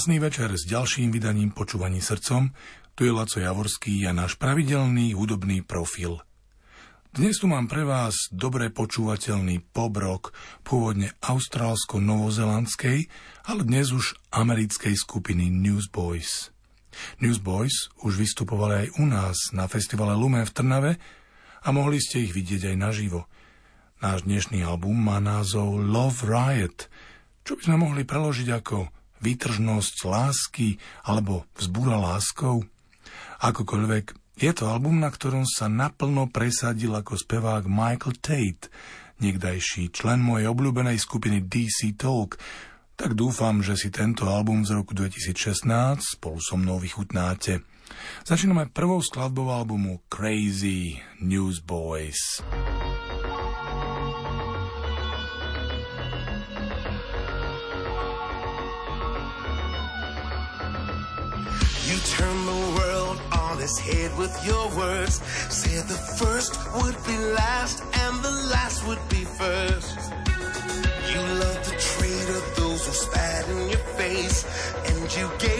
Krásny večer s ďalším vydaním Počúvaní srdcom. Tu je Laco Javorský a náš pravidelný hudobný profil. Dnes tu mám pre vás dobre počúvateľný pobrok pôvodne austrálsko-novozelandskej, ale dnes už americkej skupiny Newsboys. Newsboys už vystupovali aj u nás na festivale Lumen v Trnave a mohli ste ich vidieť aj naživo. Náš dnešný album má názov Love Riot, čo by sme mohli preložiť ako výtržnosť lásky alebo vzbúra láskou? Akokoľvek, je to album, na ktorom sa naplno presadil ako spevák Michael Tate, niekdajší člen mojej obľúbenej skupiny DC Talk, tak dúfam, že si tento album z roku 2016 spolu so mnou vychutnáte. Začíname prvou skladbou albumu Crazy Newsboys. Boys. Its head with your words. Said the first would be last and the last would be first. You loved the traitor, those who spat in your face, and you gave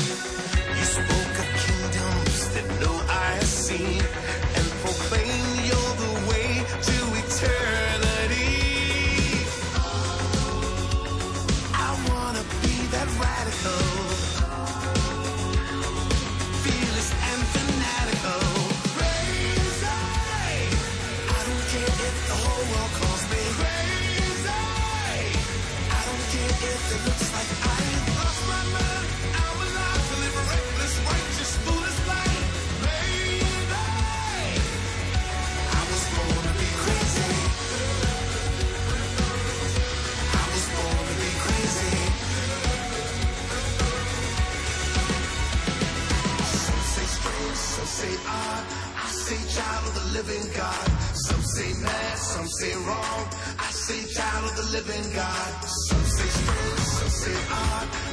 living God. Some say mad, some say wrong. I say child of the living God. Some say strange, some say odd.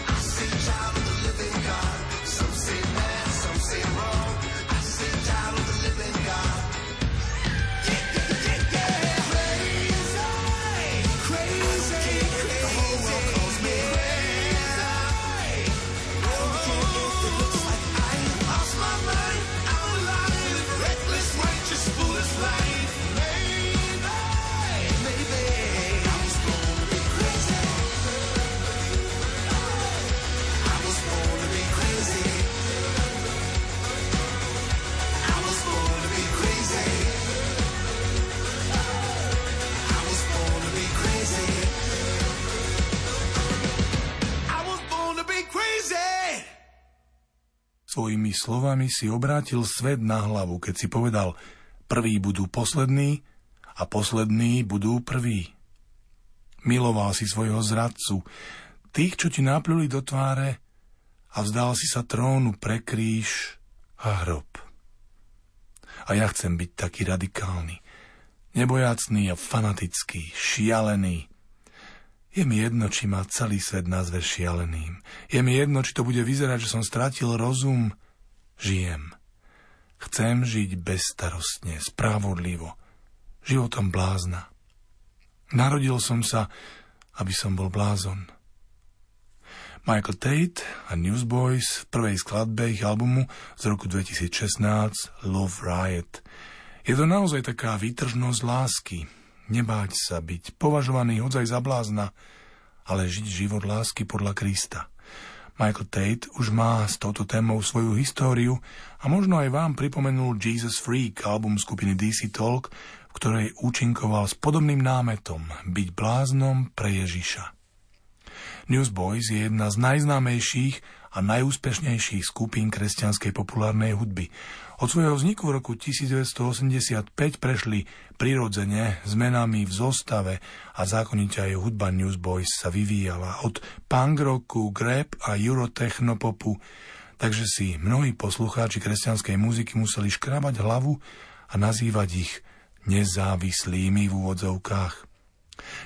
Slovami si obrátil svet na hlavu, keď si povedal, prví budú poslední a poslední budú prví. Miloval si svojho zradcu, tých, čo ti napluli do tváre a vzdal si sa trónu pre kríž a hrob. A ja chcem byť taký radikálny, nebojacný a fanatický, šialený. Je mi jedno, či ma celý svet nazve šialeným. Je mi jedno, či to bude vyzerať, že som stratil rozum. Žijem. Chcem žiť bezstarostne, spravodlivo, životom blázna. Narodil som sa, aby som bol blázon. Michael Tate a Newsboys v prvej skladbe ich albumu z roku 2016 Love Riot. Je to naozaj taká výtržnosť lásky. Nebáť sa byť považovaný hodzaj za blázna, ale žiť život lásky podľa Krista. Michael Tate už má s touto témou svoju históriu a možno aj vám pripomenul Jesus Freak, album skupiny DC Talk, v ktorej účinkoval s podobným námetom byť bláznom pre Ježiša. Newsboys je jedna z najznámejších a najúspešnejších skupín kresťanskej populárnej hudby. Od svojho vzniku v roku 1985 prešli prirodzene zmenami v zostave a zákonite aj hudba Newsboys sa vyvíjala od punk rocku, grab a eurotechnopopu, takže si mnohí poslucháči kresťanskej muziky museli škrabať hlavu a nazývať ich nezávislými v úvodzovkách.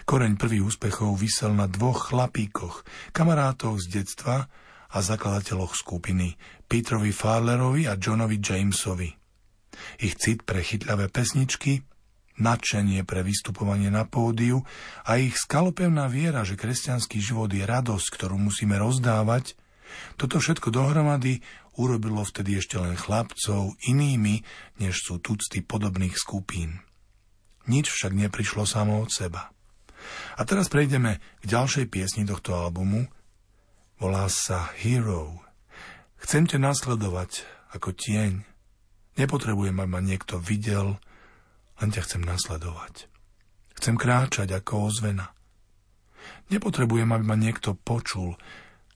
Koreň prvých úspechov vysel na dvoch chlapíkoch, kamarátoch z detstva a zakladateľoch skupiny Petrovi Farlerovi a Johnovi Jamesovi. Ich cit pre chytľavé pesničky, nadšenie pre vystupovanie na pódiu a ich skalopevná viera, že kresťanský život je radosť, ktorú musíme rozdávať, toto všetko dohromady urobilo vtedy ešte len chlapcov inými, než sú tucty podobných skupín. Nič však neprišlo samo od seba. A teraz prejdeme k ďalšej piesni tohto albumu. Volá sa Hero. Chcem ťa nasledovať ako tieň. Nepotrebujem, aby ma niekto videl, len ťa chcem nasledovať. Chcem kráčať ako ozvena. Nepotrebujem, aby ma niekto počul.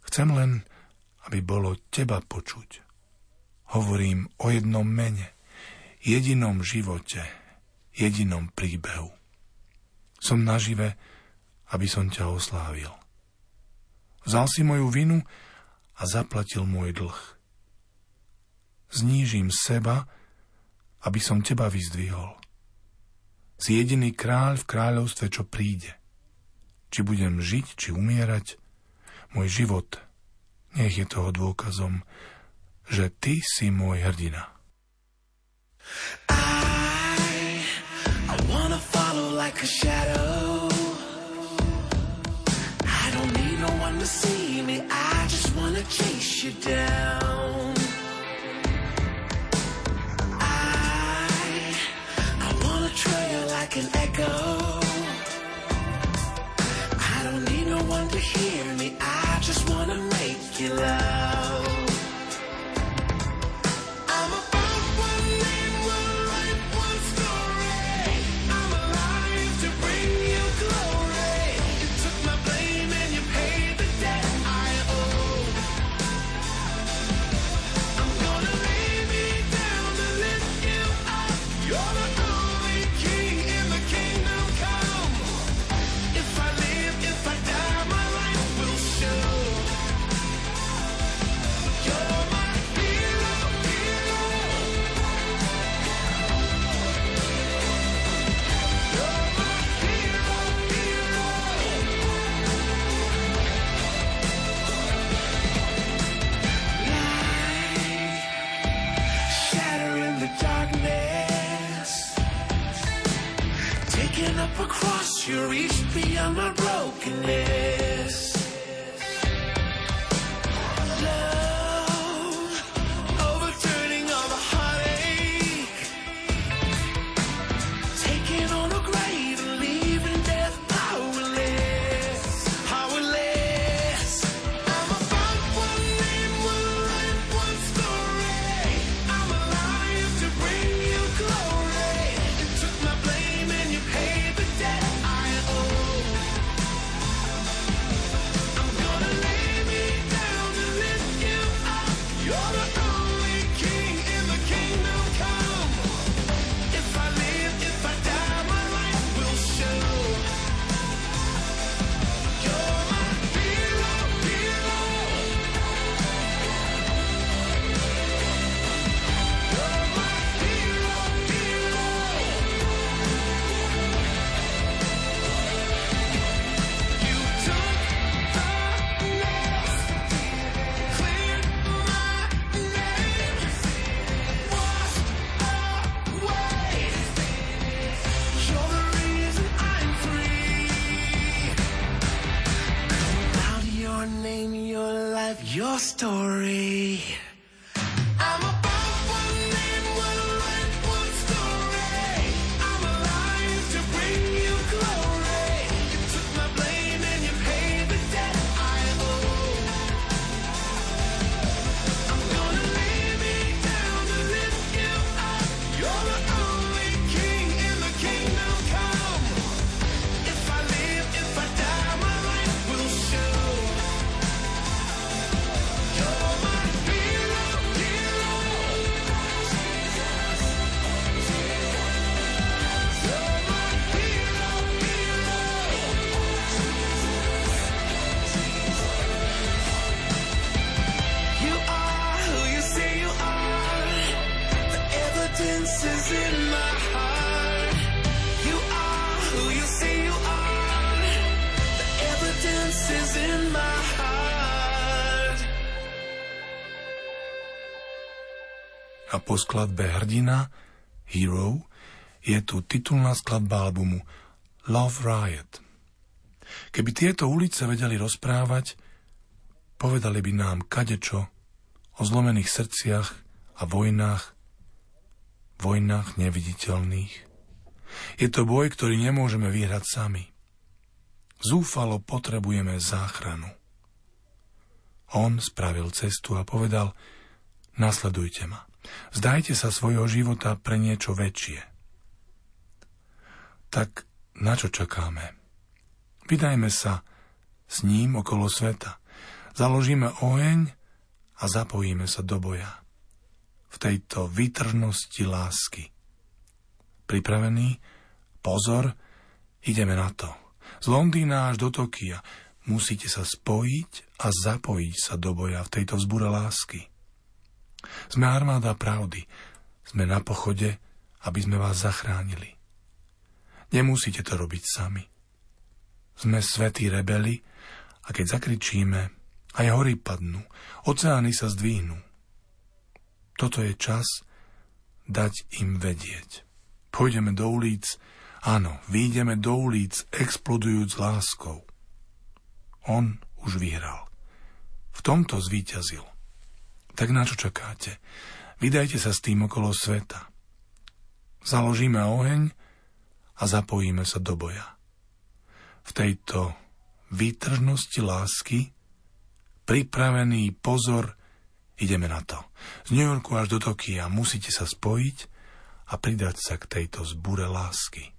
Chcem len, aby bolo teba počuť. Hovorím o jednom mene, jedinom živote, jedinom príbehu. Som nažive, aby som ťa oslávil. Vzal si moju vinu a zaplatil môj dlh. Znížim seba, aby som teba vyzdvihol. Si jediný kráľ v kráľovstve, čo príde. Či budem žiť, či umierať, môj život nech je toho dôkazom, že ty si môj hrdina. I, I wanna follow like a shadow to see chase you down. I, I wanna trail like an echo. I don't need no one to hear me. I just wanna make you love. Your story. Skladbe Hrdina, Hero, je tu titulná skladba albumu Love Riot. Keby tieto ulice vedeli rozprávať, povedali by nám kadečo o zlomených srdciach a vojnách, vojnách neviditeľných. Je to boj, ktorý nemôžeme vyhrať sami. Zúfalo potrebujeme záchranu. On spravil cestu a povedal, nasledujte ma. Zdajte sa svojho života pre niečo väčšie. Tak na čo čakáme? Vydajme sa s ním okolo sveta. Založíme oheň a zapojíme sa do boja. V tejto vytrnosti lásky. Pripravený? Pozor, ideme na to. Z Londýna až do Tokia musíte sa spojiť a zapojiť sa do boja v tejto vzbure lásky. Sme armáda pravdy. Sme na pochode, aby sme vás zachránili. Nemusíte to robiť sami. Sme svetí rebeli a keď zakričíme, aj hory padnú, oceány sa zdvihnú. Toto je čas dať im vedieť. Pôjdeme do ulic, áno, výjdeme do ulic, explodujúc láskou. On už vyhral. V tomto zvíťazil. Tak na čo čakáte? Vydajte sa s tým okolo sveta. Založíme oheň a zapojíme sa do boja. V tejto výtržnosti lásky, pripravený pozor, ideme na to. Z New Yorku až do Tokia musíte sa spojiť a pridať sa k tejto zbure lásky.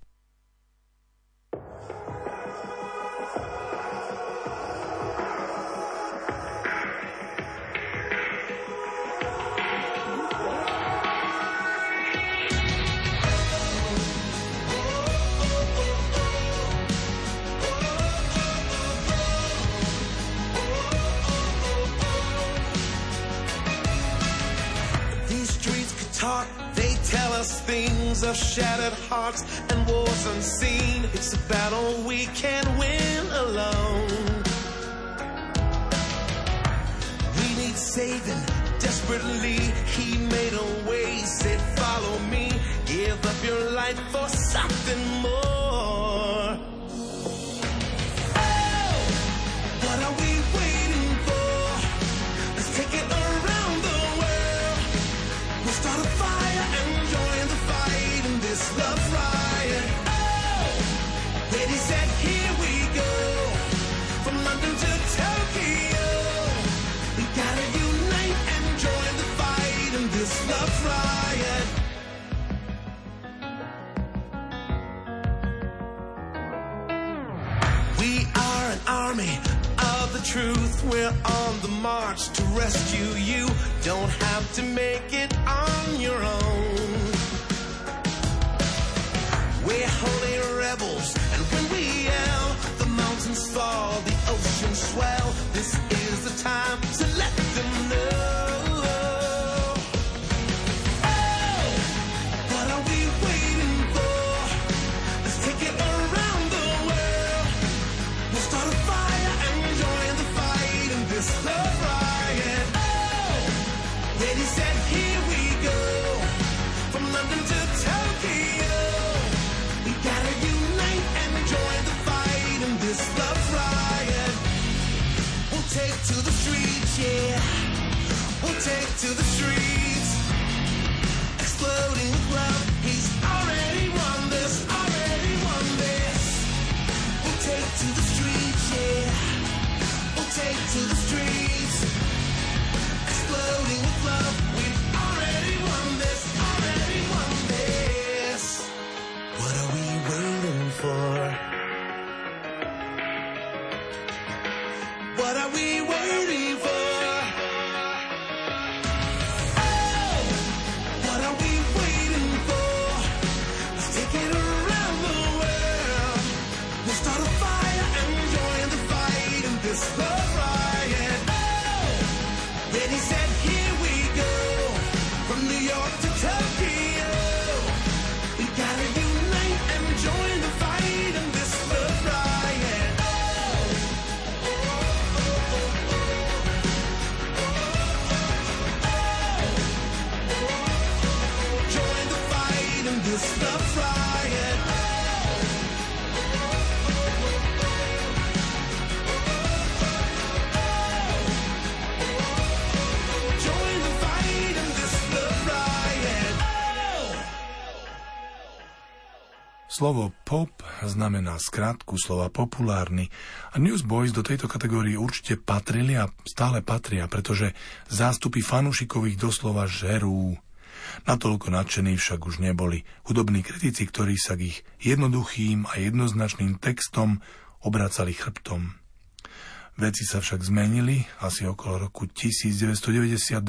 Things of shattered hearts and wars unseen. It's a battle we can't win alone. We need saving desperately. He made a way, said, Follow me. Give up your life for something more. Slovo pop znamená skratku slova populárny a Newsboys do tejto kategórie určite patrili a stále patria, pretože zástupy fanúšikových doslova žerú. Natoľko nadšení však už neboli hudobní kritici, ktorí sa k ich jednoduchým a jednoznačným textom obracali chrbtom. Veci sa však zmenili asi okolo roku 1992.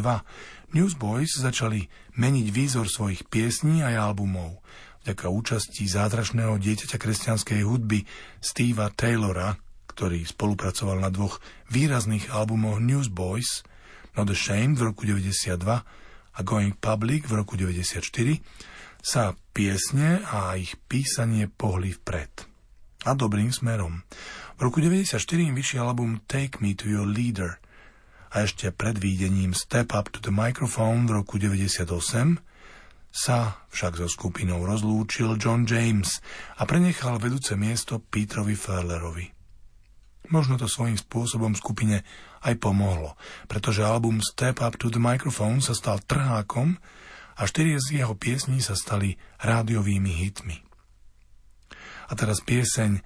Newsboys začali meniť výzor svojich piesní aj albumov. Vďaka účasti zázračného dieťaťa kresťanskej hudby Steva Taylora, ktorý spolupracoval na dvoch výrazných albumoch Newsboys, Not Ashamed v roku 92 a Going Public v roku 94, sa piesne a ich písanie pohli vpred. A dobrým smerom. V roku 94 im vyšiel album Take Me to Your Leader a ešte pred výdením Step Up to the Microphone v roku 98 sa však so skupinou rozlúčil John James a prenechal vedúce miesto Petrovi Ferlerovi. Možno to svojím spôsobom skupine aj pomohlo, pretože album Step Up to the Microphone sa stal trhákom a štyri z jeho piesní sa stali rádiovými hitmi. A teraz pieseň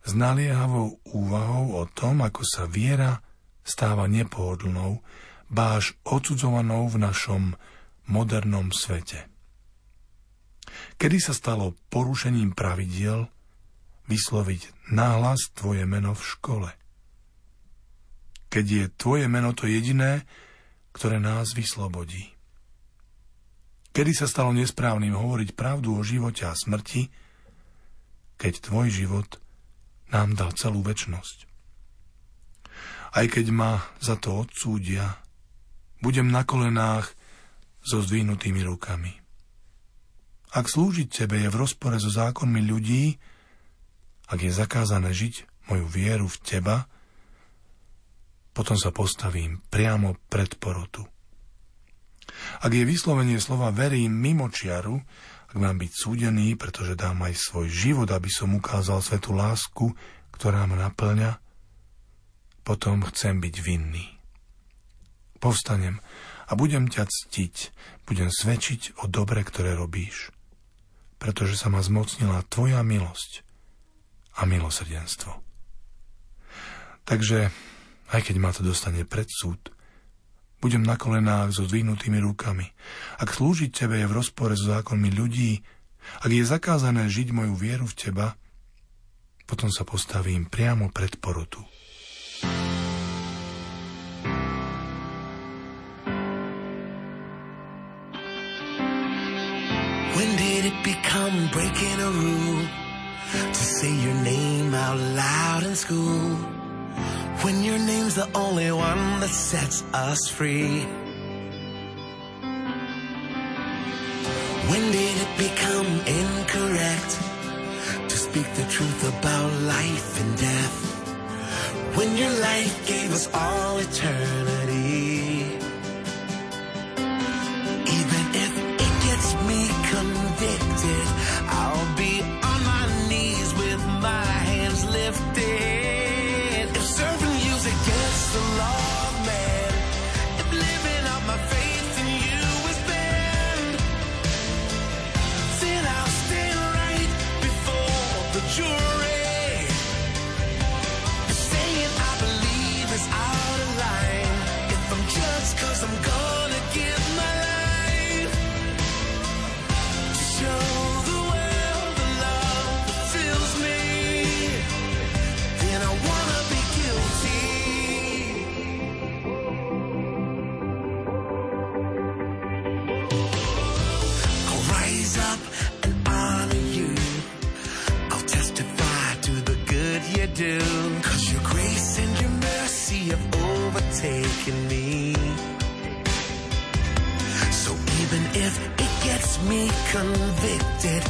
s naliehavou úvahou o tom, ako sa viera stáva nepohodlnou, báž odsudzovanou v našom modernom svete. Kedy sa stalo porušením pravidiel vysloviť náhlas tvoje meno v škole? Keď je tvoje meno to jediné, ktoré nás vyslobodí. Kedy sa stalo nesprávnym hovoriť pravdu o živote a smrti, keď tvoj život nám dal celú väčnosť. Aj keď ma za to odsúdia, budem na kolenách so zdvihnutými rukami. Ak slúžiť tebe je v rozpore so zákonmi ľudí, ak je zakázané žiť moju vieru v teba, potom sa postavím priamo pred porotu. Ak je vyslovenie slova verím mimo čiaru, ak mám byť súdený, pretože dám aj svoj život, aby som ukázal svetu lásku, ktorá ma naplňa, potom chcem byť vinný. Povstanem a budem ťa ctiť, budem svedčiť o dobre, ktoré robíš, pretože sa ma zmocnila tvoja milosť a milosrdenstvo. Takže, aj keď ma to dostane pred súd, budem na kolenách so zdvihnutými rukami. Ak slúžiť Tebe je v rozpore so zákonmi ľudí, ak je zakázané žiť moju vieru v Teba, potom sa postavím priamo pred porotu. When did it become breaking a rule to say your name out loud in school? When your name's the only one that sets us free. When did it become incorrect to speak the truth about life and death? When your life gave us all eternity. Do. Cause your grace and your mercy have overtaken me. So even if it gets me convicted,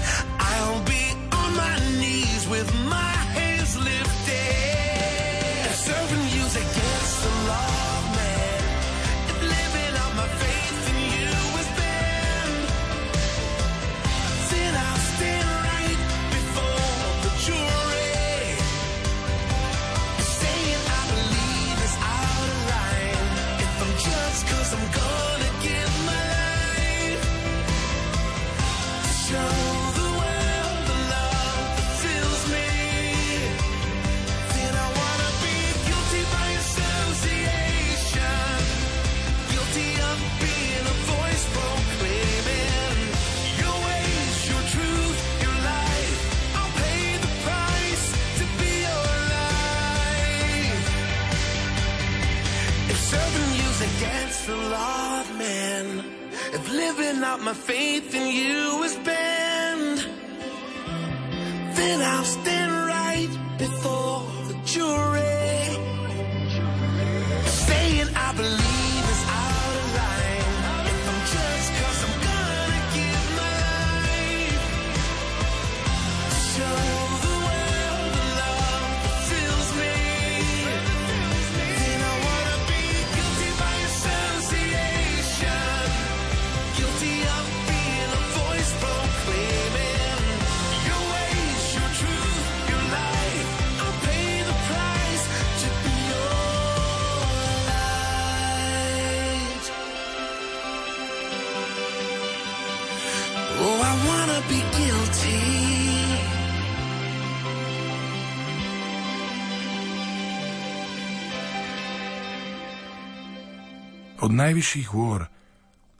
najvyšších hôr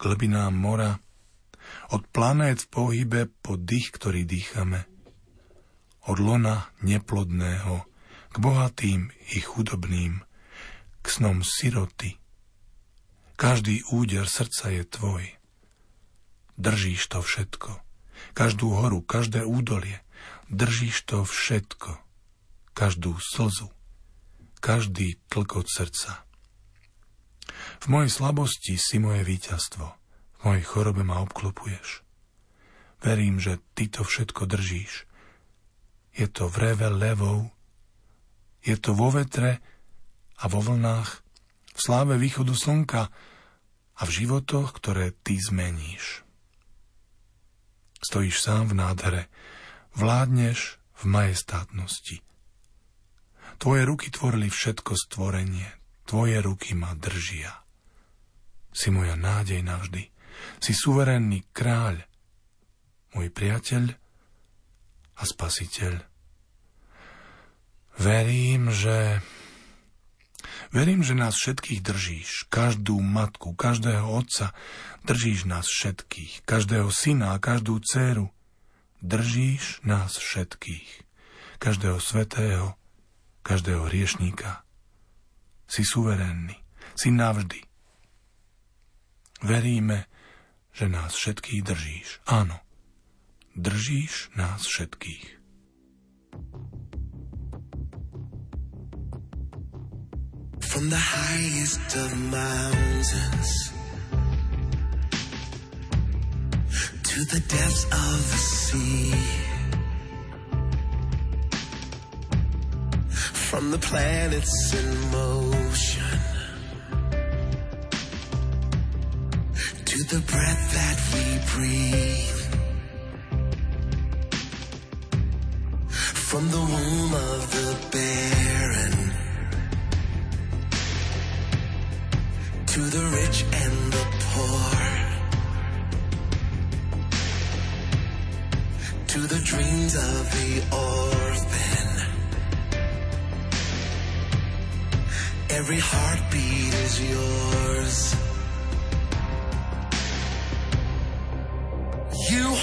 k mora, od planét v pohybe po dých, ktorý dýchame, od lona neplodného k bohatým i chudobným, k snom siroty. Každý úder srdca je tvoj. Držíš to všetko. Každú horu, každé údolie. Držíš to všetko. Každú slzu. Každý tlkot srdca. V mojej slabosti si moje víťazstvo. V mojej chorobe ma obklopuješ. Verím, že ty to všetko držíš. Je to v reve levou, je to vo vetre a vo vlnách, v sláve východu slnka a v životoch, ktoré ty zmeníš. Stojíš sám v nádhere, vládneš v majestátnosti. Tvoje ruky tvorili všetko stvorenie, tvoje ruky ma držia. Si moja nádej navždy, si suverénny kráľ, môj priateľ a spasiteľ. Verím, že... Verím, že nás všetkých držíš, každú matku, každého otca, držíš nás všetkých, každého syna a každú dceru. Držíš nás všetkých, každého svetého, každého hriešníka. Si suverénny, si navždy. Veríme, že nás všetkých držíš. Áno, držíš nás všetkých. From the highest of mountains to the depths of the sea. From the planets in motion to the breath that we breathe. From the womb of the barren to the rich and the poor, to the dreams of the orphan. Every heartbeat is yours. You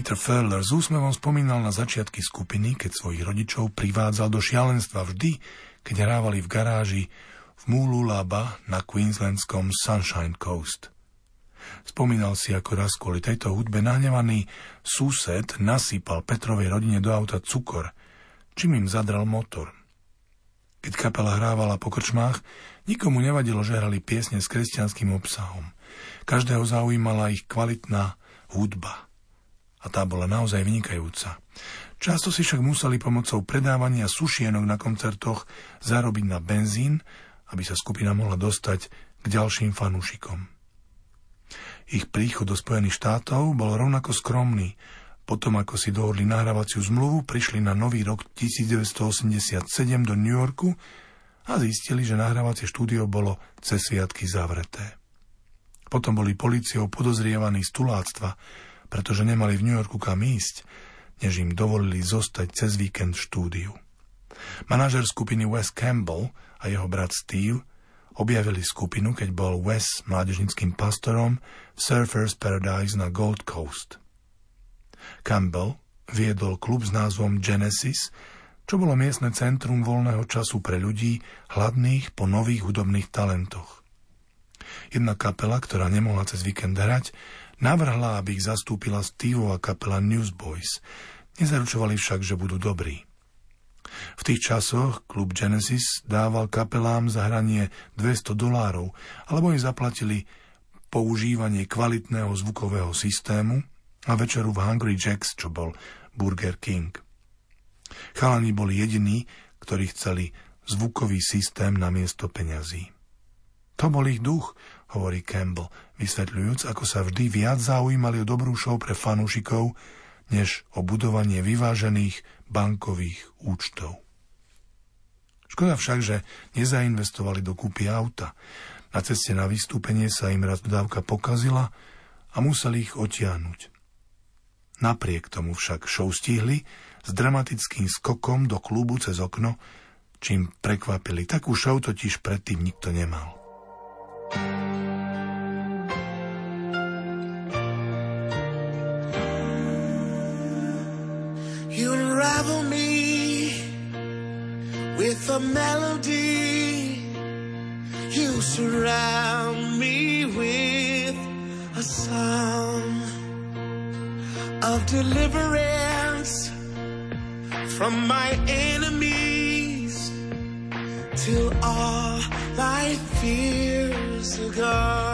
Peter Furler s úsmevom spomínal na začiatky skupiny, keď svojich rodičov privádzal do šialenstva vždy, keď hrávali v garáži v Mululaba na Queenslandskom Sunshine Coast. Spomínal si, ako raz kvôli tejto hudbe nahnevaný sused nasypal Petrovej rodine do auta cukor, čím im zadral motor. Keď kapela hrávala po krčmách, nikomu nevadilo, že hrali piesne s kresťanským obsahom. Každého zaujímala ich kvalitná hudba a tá bola naozaj vynikajúca. Často si však museli pomocou predávania sušienok na koncertoch zarobiť na benzín, aby sa skupina mohla dostať k ďalším fanúšikom. Ich príchod do Spojených štátov bol rovnako skromný. Potom, ako si dohodli nahrávaciu zmluvu, prišli na nový rok 1987 do New Yorku a zistili, že nahrávacie štúdio bolo cez sviatky zavreté. Potom boli policiou podozrievaní z tuláctva, pretože nemali v New Yorku kam ísť, než im dovolili zostať cez víkend v štúdiu. Manažer skupiny Wes Campbell a jeho brat Steve objavili skupinu, keď bol Wes mládežnickým pastorom v Surfers Paradise na Gold Coast. Campbell viedol klub s názvom Genesis, čo bolo miestne centrum voľného času pre ľudí hladných po nových hudobných talentoch. Jedna kapela, ktorá nemohla cez víkend hrať, navrhla, aby ich zastúpila Steveova kapela Newsboys. Nezaručovali však, že budú dobrí. V tých časoch klub Genesis dával kapelám za hranie 200 dolárov, alebo im zaplatili používanie kvalitného zvukového systému a večeru v Hungry Jacks, čo bol Burger King. Chalani boli jediní, ktorí chceli zvukový systém na miesto peňazí. To bol ich duch, hovorí Campbell, vysvetľujúc, ako sa vždy viac zaujímali o dobrú show pre fanúšikov, než o budovanie vyvážených bankových účtov. Škoda však, že nezainvestovali do kúpy auta. Na ceste na vystúpenie sa im raz dodávka pokazila a museli ich otiahnuť. Napriek tomu však show stihli s dramatickým skokom do klubu cez okno, čím prekvapili. Takú show totiž predtým nikto nemal. Melody. You surround me with a song of deliverance from my enemies till all my fears are gone.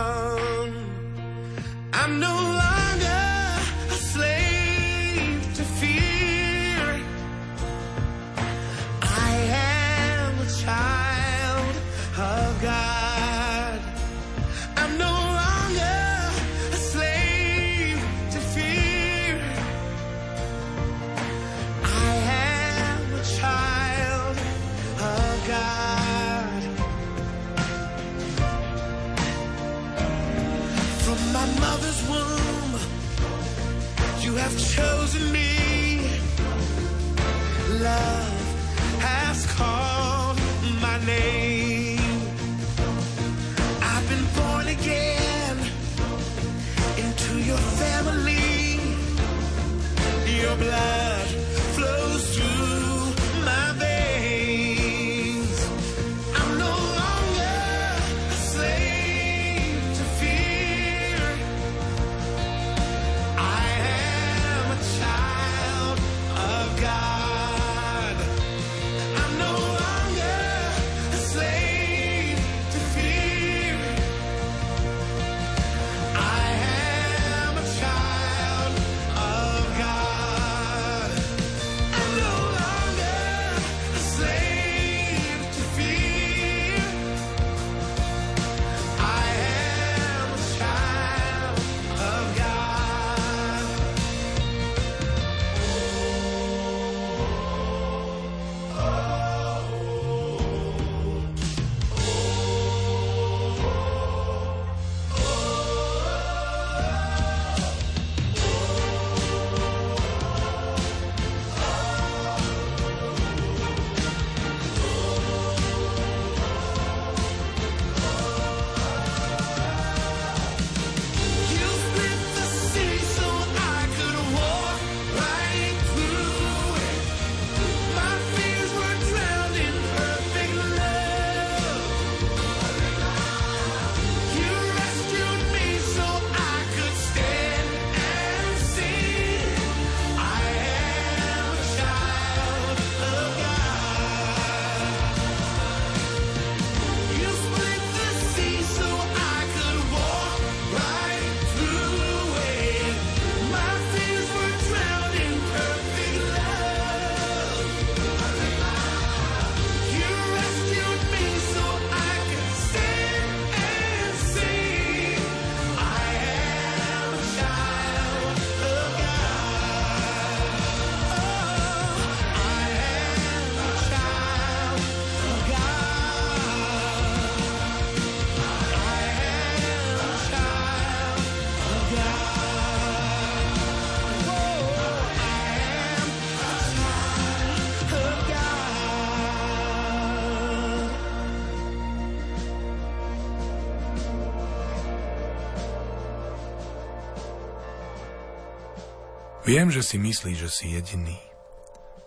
Viem, že si myslíš, že si jediný.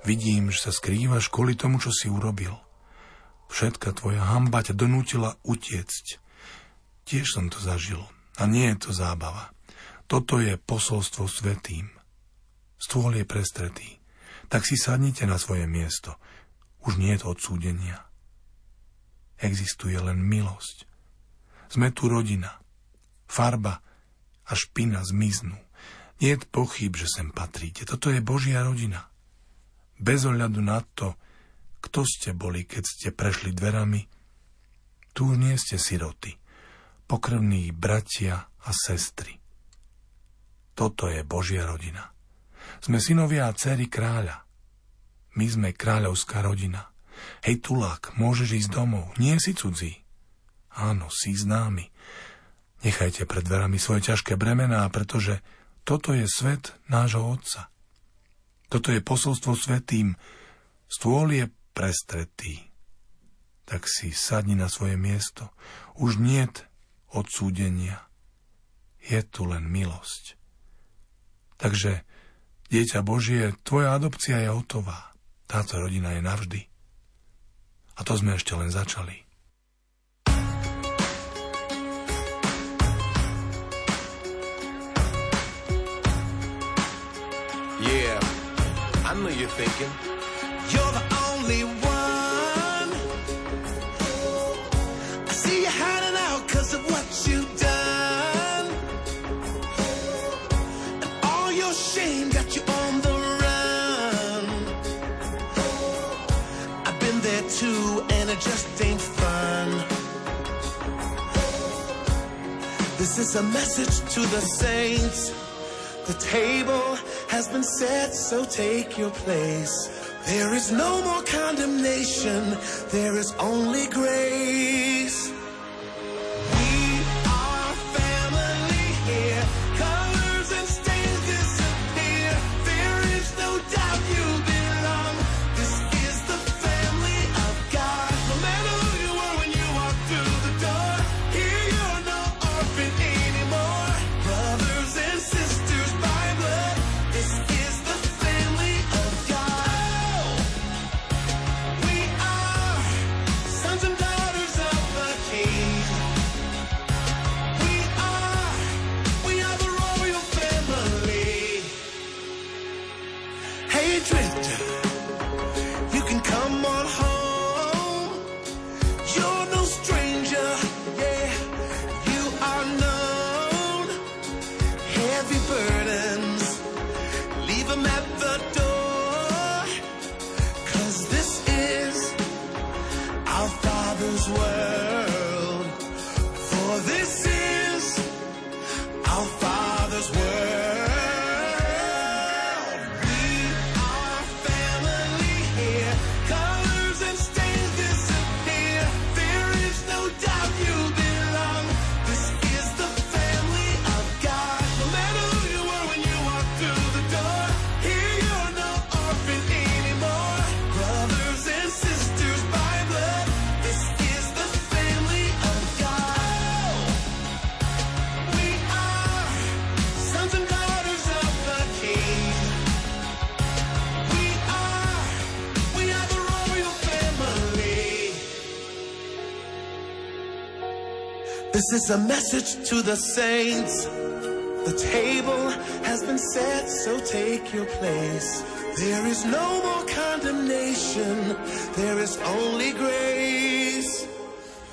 Vidím, že sa skrývaš kvôli tomu, čo si urobil. Všetka tvoja hamba ťa donútila utiecť. Tiež som to zažil. A nie je to zábava. Toto je posolstvo svetým. Stôl je prestretý. Tak si sadnite na svoje miesto. Už nie je to odsúdenia. Existuje len milosť. Sme tu rodina. Farba a špina zmiznú. Nie je pochyb, že sem patríte. Toto je Božia rodina. Bez ohľadu na to, kto ste boli, keď ste prešli dverami, tu nie ste siroty, pokrvní bratia a sestry. Toto je Božia rodina. Sme synovia a dcery kráľa. My sme kráľovská rodina. Hej, tulák, môžeš ísť domov, nie si cudzí. Áno, si známy. Nechajte pred dverami svoje ťažké bremená, pretože toto je svet nášho Otca. Toto je posolstvo svetým. Stôl je prestretý. Tak si sadni na svoje miesto. Už niet odsúdenia. Je tu len milosť. Takže, dieťa Božie, tvoja adopcia je hotová. Táto rodina je navždy. A to sme ešte len začali. Know you're thinking. You're the only one. I see you hiding out cause of what you've done. And all your shame got you on the run. I've been there too, and it just ain't fun. This is a message to the saints. The table has been set, so take your place. There is no more condemnation, there is only grace. This is a message to the saints. The table has been set, so take your place. There is no more condemnation, there is only grace.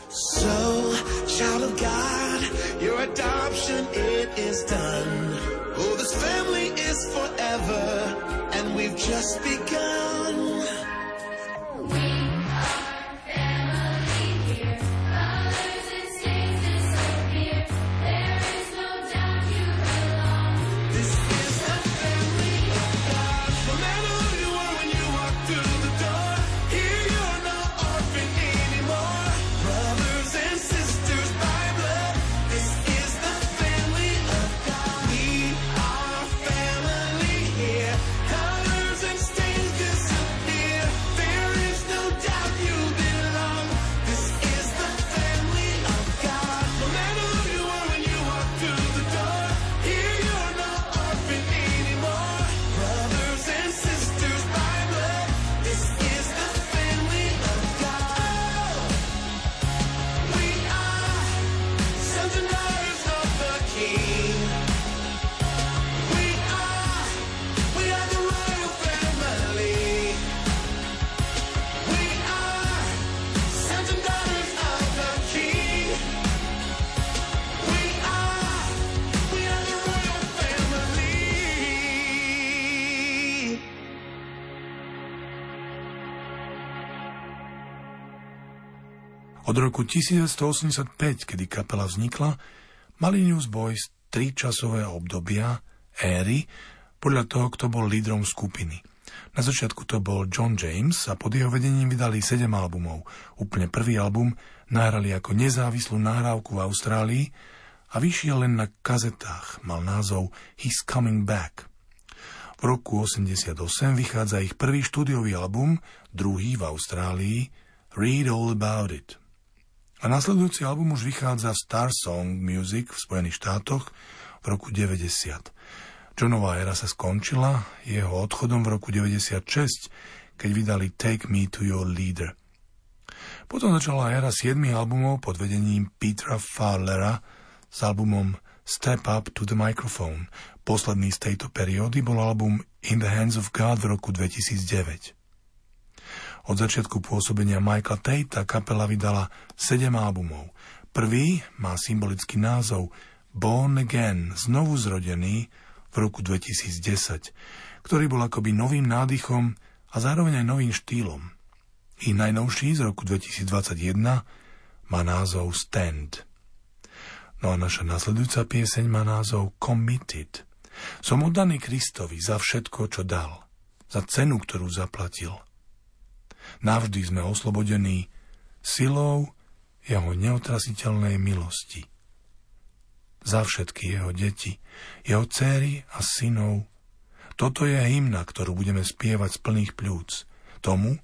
So, child of God, your adoption, it is done. Oh, this family is forever, and we've just begun. Od roku 1985, kedy kapela vznikla, mali Newsboys tri časové obdobia, éry, podľa toho, kto bol lídrom skupiny. Na začiatku to bol John James a pod jeho vedením vydali 7 albumov. Úplne prvý album nahrali ako nezávislú nahrávku v Austrálii a vyšiel len na kazetách. Mal názov He's Coming Back. V roku 88 vychádza ich prvý štúdiový album, druhý v Austrálii, Read All About It. A nasledujúci album už vychádza v Star Song Music v Spojených štátoch v roku 90. Johnová éra sa skončila jeho odchodom v roku 96, keď vydali Take Me to Your Leader. Potom začala éra 7 albumov pod vedením Petra Fowlera s albumom Step Up to the Microphone. Posledný z tejto periódy bol album In the Hands of God v roku 2009. Od začiatku pôsobenia Michaela Tate kapela vydala 7 albumov. Prvý má symbolický názov Born Again, znovu zrodený v roku 2010, ktorý bol akoby novým nádychom a zároveň aj novým štýlom. Ich najnovší z roku 2021 má názov Stand. No a naša nasledujúca pieseň má názov Committed. Som oddaný Kristovi za všetko, čo dal, za cenu, ktorú zaplatil. Navždy sme oslobodení silou jeho neotrasiteľnej milosti. Za všetky jeho deti, jeho céry a synov. Toto je hymna, ktorú budeme spievať z plných pľúc. Tomu,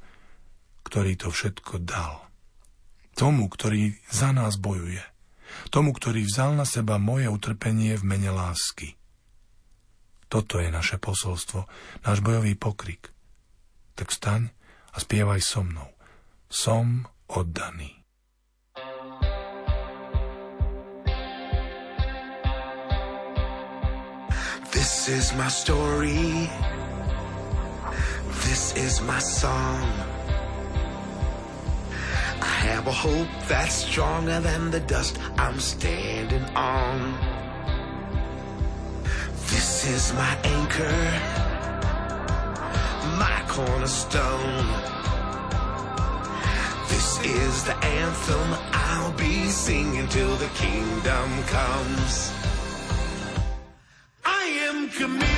ktorý to všetko dal. Tomu, ktorý za nás bojuje. Tomu, ktorý vzal na seba moje utrpenie v mene lásky. Toto je naše posolstvo, náš bojový pokrik. Tak staň a spievaj so mnou. Som oddaný. This is my story. This is my song. I have a hope that's stronger than the dust I'm standing on. This is my anchor, my cornerstone. This is the anthem I'll be singing till the kingdom comes. I am committed.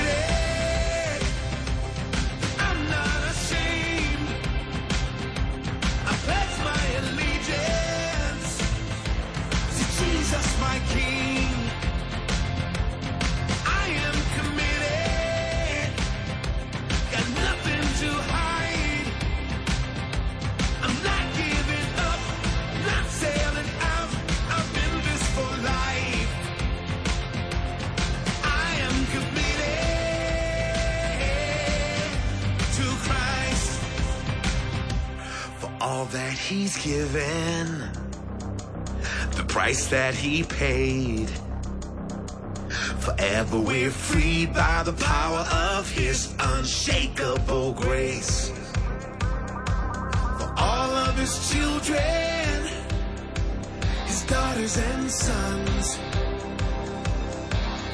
He's given, the price that he paid. Forever we're free by the power of his unshakable grace. For all of his children, his daughters and sons.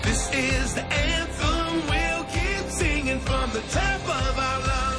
This is the anthem we'll keep singing from the top of our committed.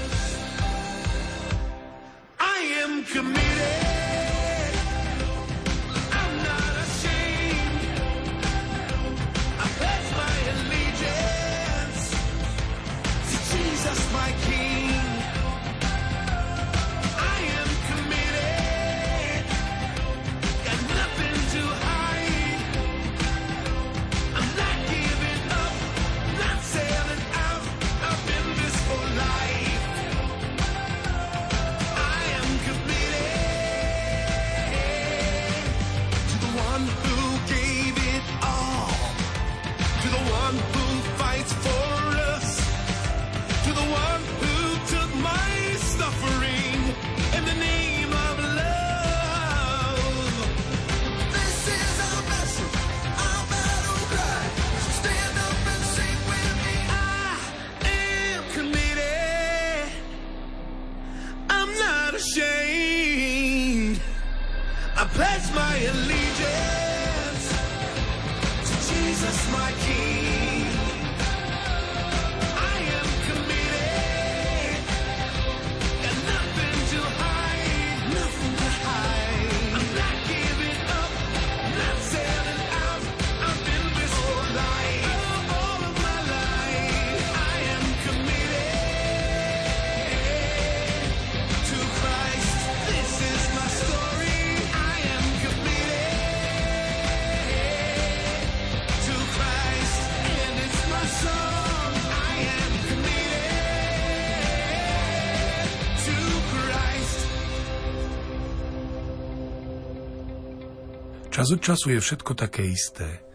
Čas od času je všetko také isté.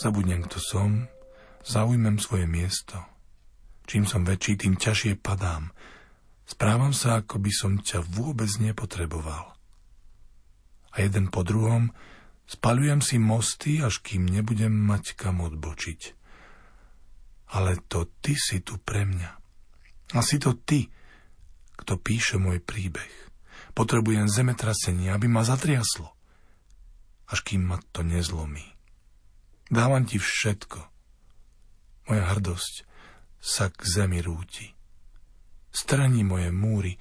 Zabudnem, kto som, zaujmem svoje miesto. Čím som väčší, tým ťažšie padám. Správam sa, ako by som ťa vôbec nepotreboval. a jeden po druhom spalujem si mosty, až kým nebudem mať kam odbočiť. Ale to ty si tu pre mňa. A si to ty, kto píše môj príbeh. Potrebujem zemetrasenie, aby ma zatriaslo, až kým ma to nezlomí. Dávam ti všetko. Moja hrdosť sa k zemi rúti. Strani moje múry,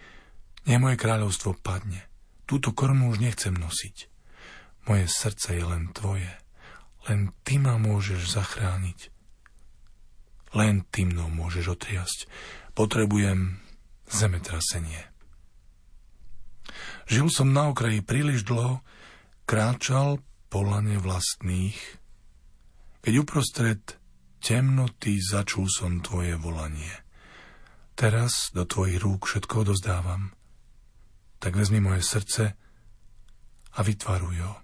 nech moje kráľovstvo padne. Túto korunu už nechcem nosiť. Moje srdce je len tvoje. Len ty ma môžeš zachrániť. Len ty mnou môžeš otriasť. Potrebujem zemetrasenie. Žil som na okraji príliš dlho, kráčal po lane vlastných, keď uprostred temnoty začul som tvoje volanie. Teraz do tvojich rúk všetko odozdávam. Tak vezmi moje srdce a vytvaruj ho.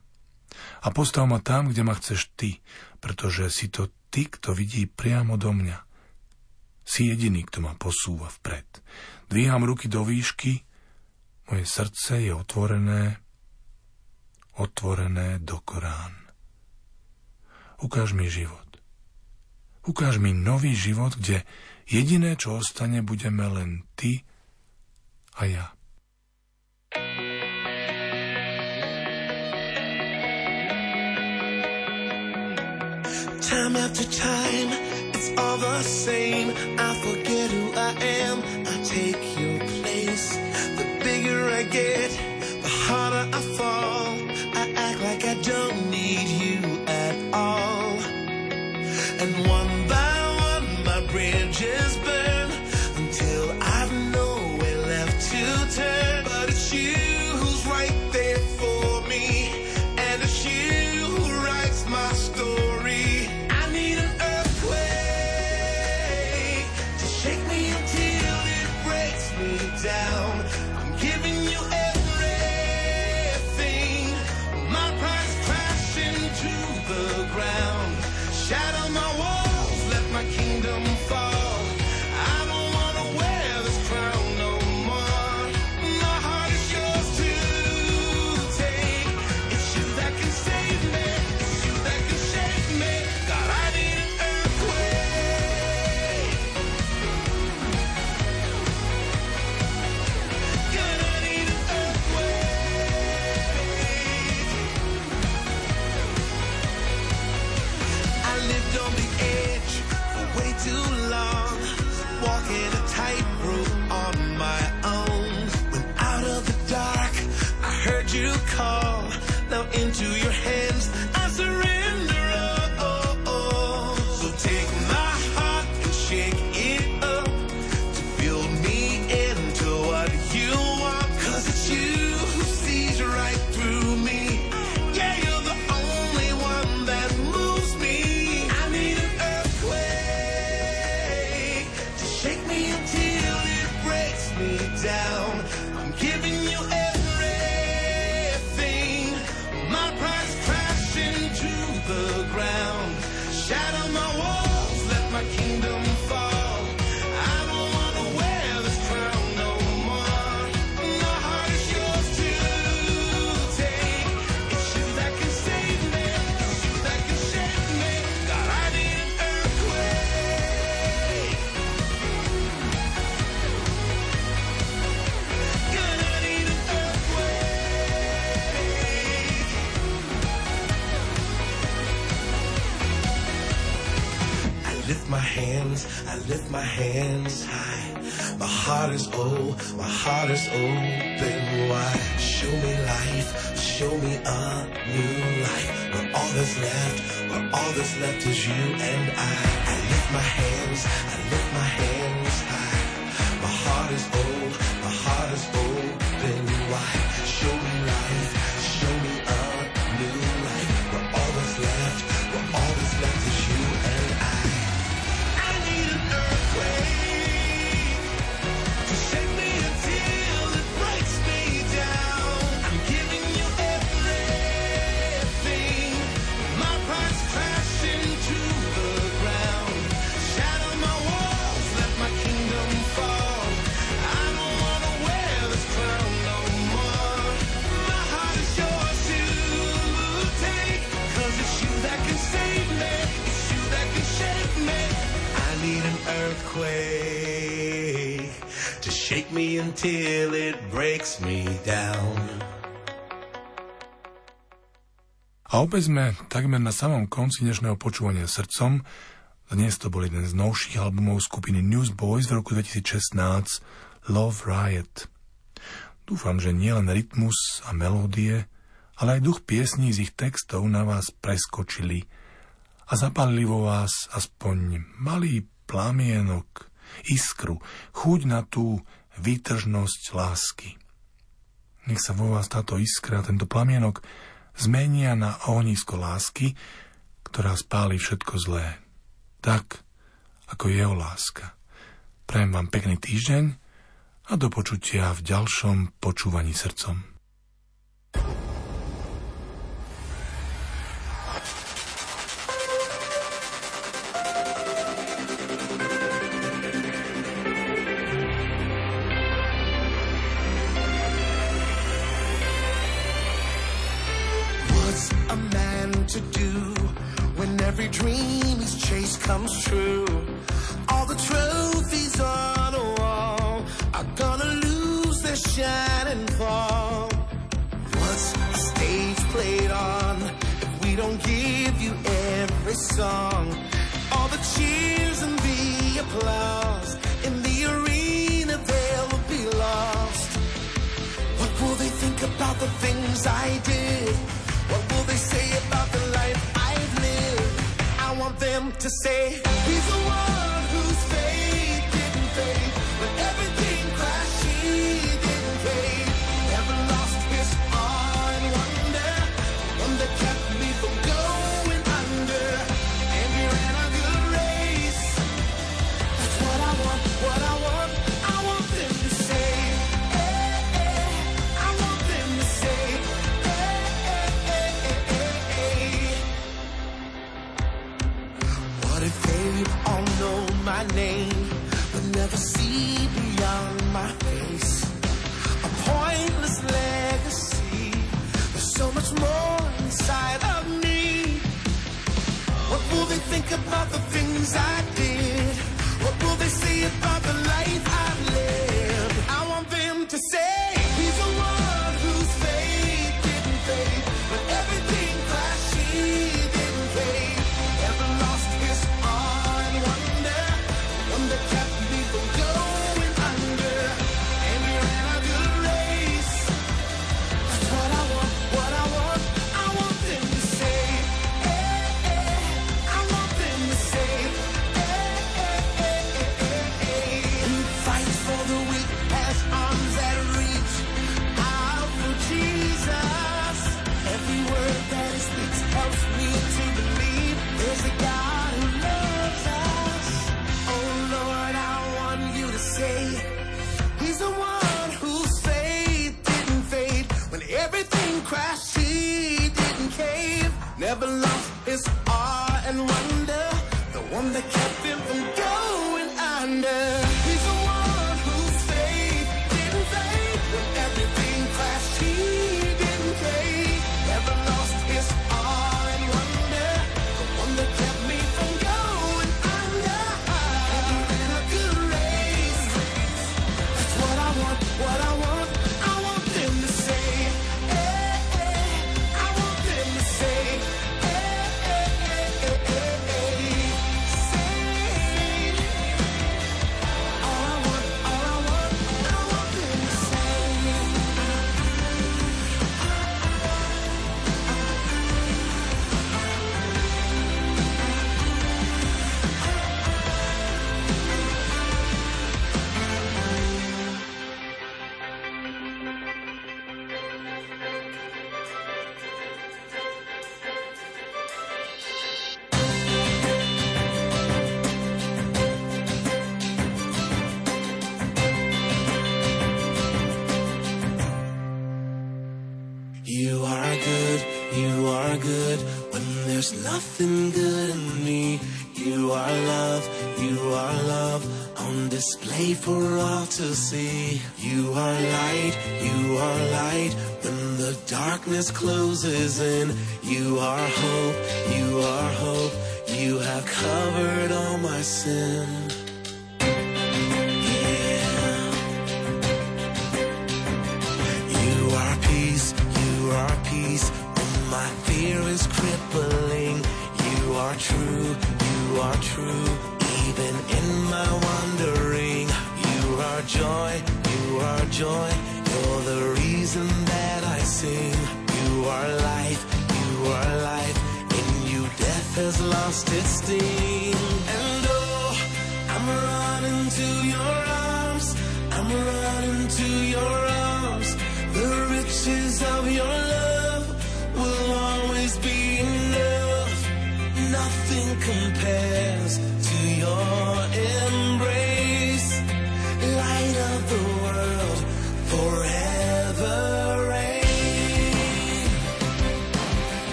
A postav ma tam, kde ma chceš ty, pretože si to ty, kto vidí priamo do mňa. Si jediný, kto ma posúva vpred. Dvíham ruky do výšky, moje srdce je otvorené, otvorené do Korán. Ukáž mi život. Ukáž mi nový život, kde jediné, čo ostane, budeme len ty a ja. Time after time, it's all the same. I forget who I am. I take your place. The bigger I get, the harder I fall. heart is old, my heart is open wide. Show me life, show me a new life. Where all that's left, where all that's left is you and I. I lift my hands, I lift my hands high. My heart is old, my heart is open. Shake me until it breaks me down. A opäť sme takmer na samom konci dnešného počúvania srdcom. Dnes to bol jeden z novších albumov skupiny Newsboys v roku 2016 Love Riot. Dúfam, že nielen rytmus a melódie, ale aj duch piesní z ich textov na vás preskočili a zapalili vo vás aspoň malý plamienok, iskru, chuť na tú výtržnosť lásky. Nech sa vo vás táto iskra, tento plamienok zmenia na ohnisko lásky, ktorá spáli všetko zlé. Tak, ako jeho láska. Prajem vám pekný týždeň a do počutia v ďalšom počúvaní srdcom. comes song? All the cheers and the applause in the arena, they'll be lost. What will they think about the things I did? What will they say about the life I've lived? I want them to say, they all know my name, but never see beyond my face? A pointless legacy. There's so much more inside of me. What will they think about the things I did? What will they say about the life I've lived? I want them to say crash.